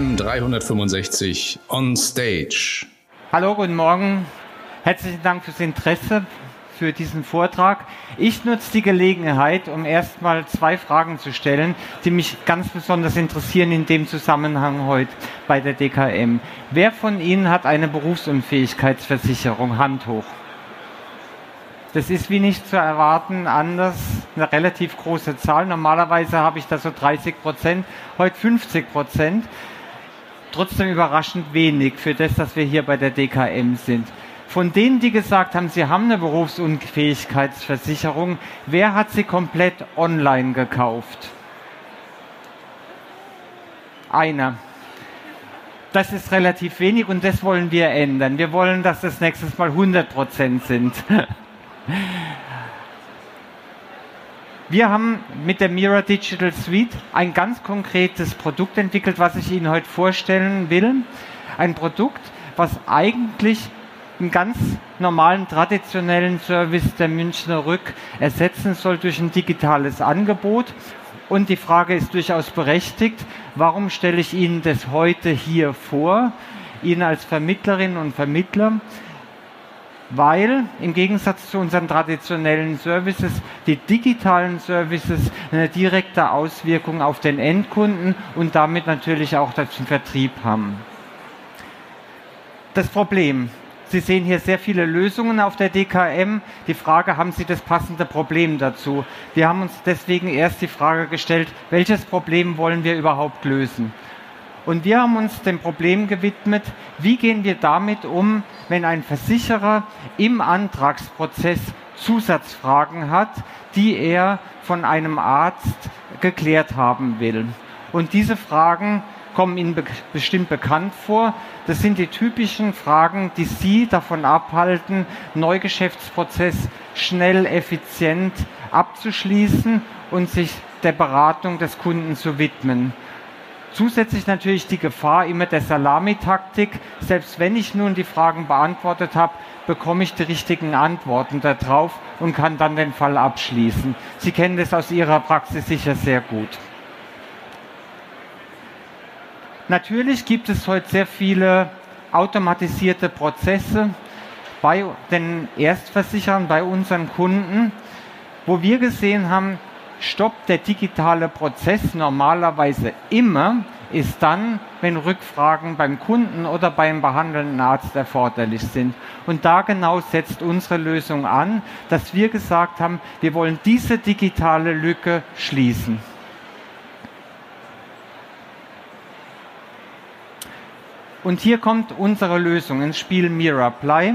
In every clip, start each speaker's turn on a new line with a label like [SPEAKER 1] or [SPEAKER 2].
[SPEAKER 1] DKM 365 on Stage.
[SPEAKER 2] Hallo, guten Morgen. Herzlichen Dank fürs Interesse für diesen Vortrag. Ich nutze die Gelegenheit, um erstmal zwei Fragen zu stellen, die mich ganz besonders interessieren in dem Zusammenhang heute bei der DKM. Wer von Ihnen hat eine Berufsunfähigkeitsversicherung? Hand hoch. Das ist wie nicht zu erwarten anders, eine relativ große Zahl. Normalerweise habe ich da so 30 Prozent, heute 50 Prozent. Trotzdem überraschend wenig für das, dass wir hier bei der DKM sind. Von denen, die gesagt haben, sie haben eine Berufsunfähigkeitsversicherung, wer hat sie komplett online gekauft? Einer. Das ist relativ wenig und das wollen wir ändern. Wir wollen, dass das nächstes Mal 100 Prozent sind. Wir haben mit der Mira Digital Suite ein ganz konkretes Produkt entwickelt, was ich Ihnen heute vorstellen will. Ein Produkt, was eigentlich einen ganz normalen traditionellen Service der Münchner Rück ersetzen soll durch ein digitales Angebot. Und die Frage ist durchaus berechtigt, warum stelle ich Ihnen das heute hier vor, Ihnen als Vermittlerinnen und Vermittler? Weil im Gegensatz zu unseren traditionellen Services die digitalen Services eine direkte Auswirkung auf den Endkunden und damit natürlich auch den Vertrieb haben. Das Problem, Sie sehen hier sehr viele Lösungen auf der DKM. Die Frage, haben Sie das passende Problem dazu? Wir haben uns deswegen erst die Frage gestellt, welches Problem wollen wir überhaupt lösen? Und wir haben uns dem Problem gewidmet, wie gehen wir damit um, wenn ein Versicherer im Antragsprozess Zusatzfragen hat, die er von einem Arzt geklärt haben will. Und diese Fragen kommen Ihnen be bestimmt bekannt vor. Das sind die typischen Fragen, die Sie davon abhalten, Neugeschäftsprozess schnell, effizient abzuschließen und sich der Beratung des Kunden zu widmen. Zusätzlich natürlich die Gefahr immer der Salamitaktik. Selbst wenn ich nun die Fragen beantwortet habe, bekomme ich die richtigen Antworten darauf und kann dann den Fall abschließen. Sie kennen das aus Ihrer Praxis sicher sehr gut. Natürlich gibt es heute sehr viele automatisierte Prozesse bei den Erstversicherern, bei unseren Kunden, wo wir gesehen haben, stoppt der digitale Prozess normalerweise immer, ist dann, wenn Rückfragen beim Kunden oder beim behandelnden Arzt erforderlich sind. Und da genau setzt unsere Lösung an, dass wir gesagt haben, wir wollen diese digitale Lücke schließen. Und hier kommt unsere Lösung ins Spiel Miraply,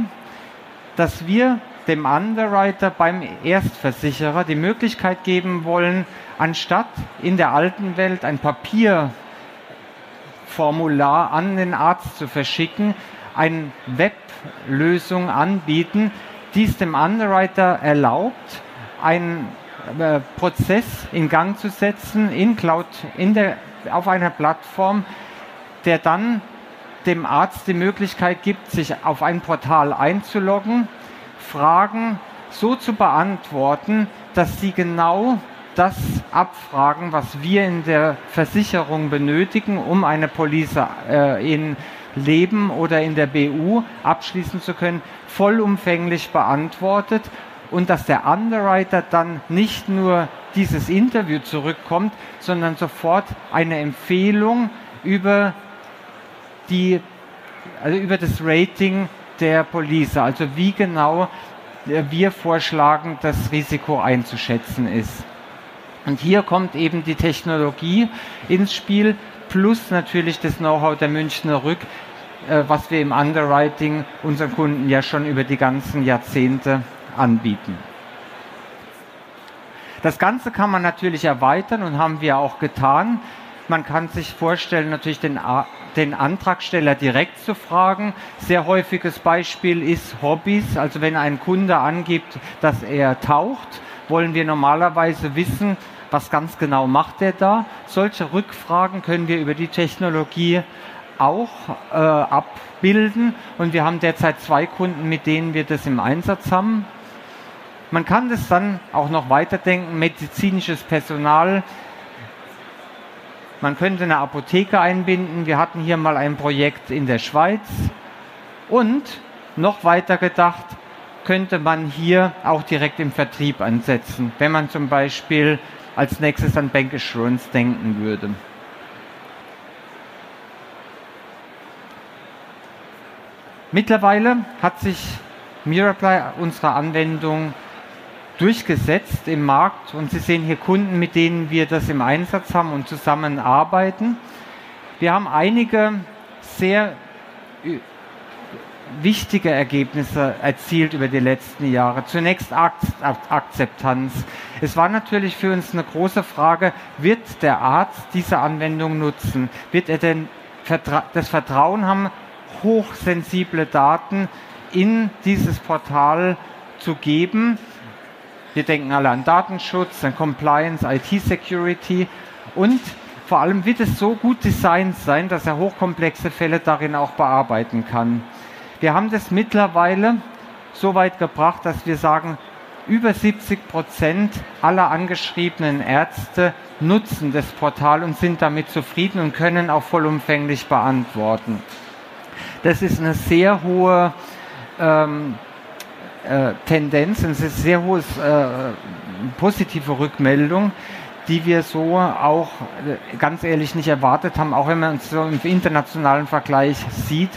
[SPEAKER 2] dass wir dem Underwriter beim Erstversicherer die Möglichkeit geben wollen, anstatt in der alten Welt ein Papierformular an den Arzt zu verschicken, eine Weblösung anbieten, die es dem Underwriter erlaubt, einen äh, Prozess in Gang zu setzen in Cloud, in der, auf einer Plattform, der dann dem Arzt die Möglichkeit gibt, sich auf ein Portal einzuloggen, Fragen so zu beantworten, dass sie genau das abfragen, was wir in der Versicherung benötigen, um eine Police äh, in Leben oder in der BU abschließen zu können, vollumfänglich beantwortet. Und dass der Underwriter dann nicht nur dieses Interview zurückkommt, sondern sofort eine Empfehlung über die, also über das Rating der Police, also wie genau wir vorschlagen, das Risiko einzuschätzen ist. Und hier kommt eben die Technologie ins Spiel, plus natürlich das Know-how der Münchner Rück, äh, was wir im Underwriting unseren Kunden ja schon über die ganzen Jahrzehnte anbieten. Das Ganze kann man natürlich erweitern und haben wir auch getan. Man kann sich vorstellen, natürlich den, den Antragsteller direkt zu fragen. Sehr häufiges Beispiel ist Hobbys. Also wenn ein Kunde angibt, dass er taucht, wollen wir normalerweise wissen, was ganz genau macht er da. Solche Rückfragen können wir über die Technologie auch äh, abbilden. Und wir haben derzeit zwei Kunden, mit denen wir das im Einsatz haben. Man kann das dann auch noch weiterdenken, medizinisches Personal Man könnte eine Apotheke einbinden. Wir hatten hier mal ein Projekt in der Schweiz. Und noch weiter gedacht, könnte man hier auch direkt im Vertrieb ansetzen, wenn man zum Beispiel als nächstes an Bank Assurance denken würde. Mittlerweile hat sich Miraply, unsere Anwendung, durchgesetzt im Markt und Sie sehen hier Kunden, mit denen wir das im Einsatz haben und zusammenarbeiten. Wir haben einige sehr wichtige Ergebnisse erzielt über die letzten Jahre. Zunächst Akzeptanz. Es war natürlich für uns eine große Frage, wird der Arzt diese Anwendung nutzen? Wird er denn das Vertrauen haben, hochsensible Daten in dieses Portal zu geben? Wir denken alle an Datenschutz, an Compliance, IT-Security und vor allem wird es so gut designt sein, dass er hochkomplexe Fälle darin auch bearbeiten kann. Wir haben das mittlerweile so weit gebracht, dass wir sagen, über 70 Prozent aller angeschriebenen Ärzte nutzen das Portal und sind damit zufrieden und können auch vollumfänglich beantworten. Das ist eine sehr hohe ähm, äh, Tendenz, eine sehr hohe äh, positive Rückmeldung, die wir so auch äh, ganz ehrlich nicht erwartet haben, auch wenn man es so im internationalen Vergleich sieht,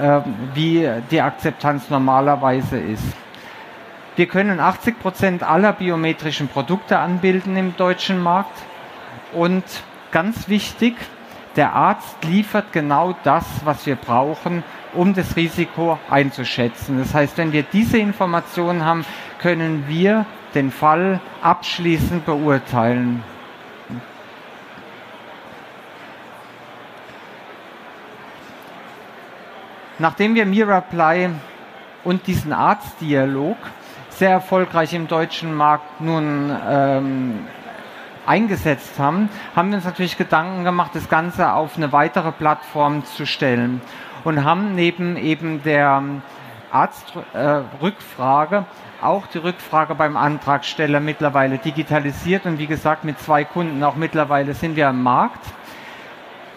[SPEAKER 2] äh, wie die Akzeptanz normalerweise ist. Wir können 80 Prozent aller biometrischen Produkte anbilden im deutschen Markt und ganz wichtig, der Arzt liefert genau das, was wir brauchen, um das Risiko einzuschätzen. Das heißt, wenn wir diese Informationen haben, können wir den Fall abschließend beurteilen. Nachdem wir Miraply und diesen Arztdialog sehr erfolgreich im deutschen Markt nun ähm, eingesetzt haben, haben wir uns natürlich Gedanken gemacht, das Ganze auf eine weitere Plattform zu stellen und haben neben eben der Arztrückfrage äh, auch die Rückfrage beim Antragsteller mittlerweile digitalisiert und wie gesagt mit zwei Kunden auch mittlerweile sind wir am Markt.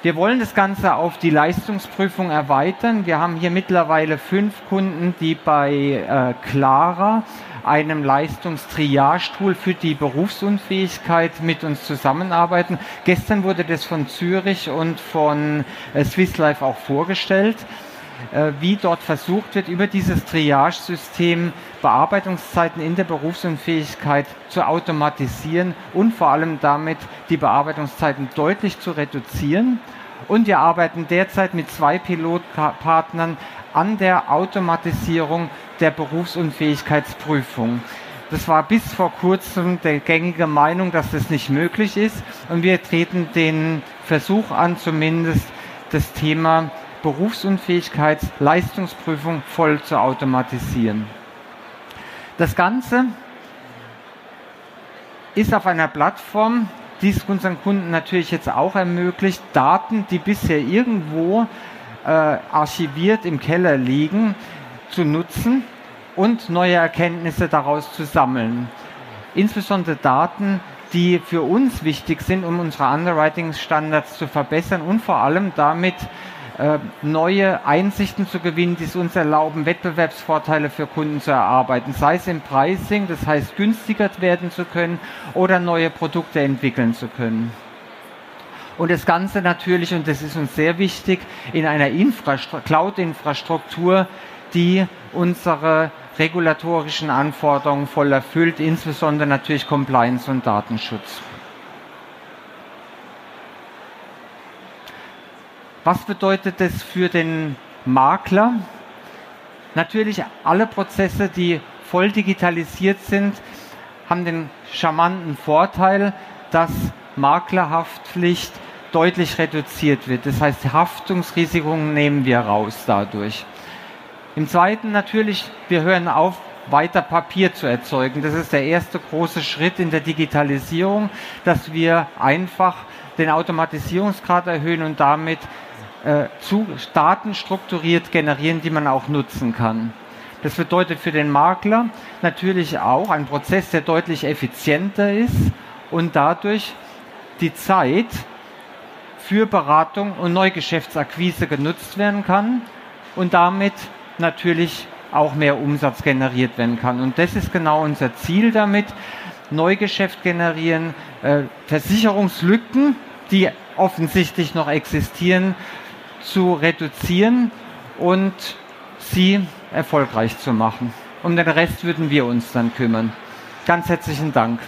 [SPEAKER 2] Wir wollen das Ganze auf die Leistungsprüfung erweitern. Wir haben hier mittlerweile fünf Kunden, die bei äh, Clara, einem Leistungstriage-Tool für die Berufsunfähigkeit, mit uns zusammenarbeiten. Gestern wurde das von Zürich und von äh, Swiss Life auch vorgestellt äh, wie dort versucht wird, über dieses Triage-System Bearbeitungszeiten in der Berufsunfähigkeit zu automatisieren und vor allem damit die Bearbeitungszeiten deutlich zu reduzieren. Und wir arbeiten derzeit mit zwei Pilotpartnern an der Automatisierung der Berufsunfähigkeitsprüfung. Das war bis vor kurzem der gängige Meinung, dass das nicht möglich ist. Und wir treten den Versuch an, zumindest das Thema Berufsunfähigkeitsleistungsprüfung voll zu automatisieren. Das Ganze ist auf einer Plattform, die es unseren Kunden natürlich jetzt auch ermöglicht, Daten, die bisher irgendwo äh, archiviert im Keller liegen, zu nutzen und neue Erkenntnisse daraus zu sammeln. Insbesondere Daten, die für uns wichtig sind, um unsere Underwriting-Standards zu verbessern und vor allem damit äh, neue Einsichten zu gewinnen, die es uns erlauben, Wettbewerbsvorteile für Kunden zu erarbeiten, sei es im Pricing, das heißt günstiger werden zu können oder neue Produkte entwickeln zu können. Und das Ganze natürlich, und das ist uns sehr wichtig, in einer Cloud-Infrastruktur, die unsere regulatorischen Anforderungen voll erfüllt, insbesondere natürlich Compliance und Datenschutz. Was bedeutet das für den Makler? Natürlich, alle Prozesse, die voll digitalisiert sind, haben den charmanten Vorteil, dass Maklerhaftpflicht deutlich reduziert wird. Das heißt, Haftungsrisiken nehmen wir raus dadurch. Im zweiten natürlich, wir hören auf, weiter Papier zu erzeugen. Das ist der erste große Schritt in der Digitalisierung, dass wir einfach den Automatisierungsgrad erhöhen und damit äh, zu Daten strukturiert generieren, die man auch nutzen kann. Das bedeutet für den Makler natürlich auch ein Prozess, der deutlich effizienter ist und dadurch die Zeit für Beratung und Neugeschäftsakquise genutzt werden kann und damit natürlich auch mehr Umsatz generiert werden kann. Und das ist genau unser Ziel damit. Neugeschäft generieren, äh, Versicherungslücken, die offensichtlich noch existieren, zu reduzieren und sie erfolgreich zu machen. Um den Rest würden wir uns dann kümmern. Ganz herzlichen Dank.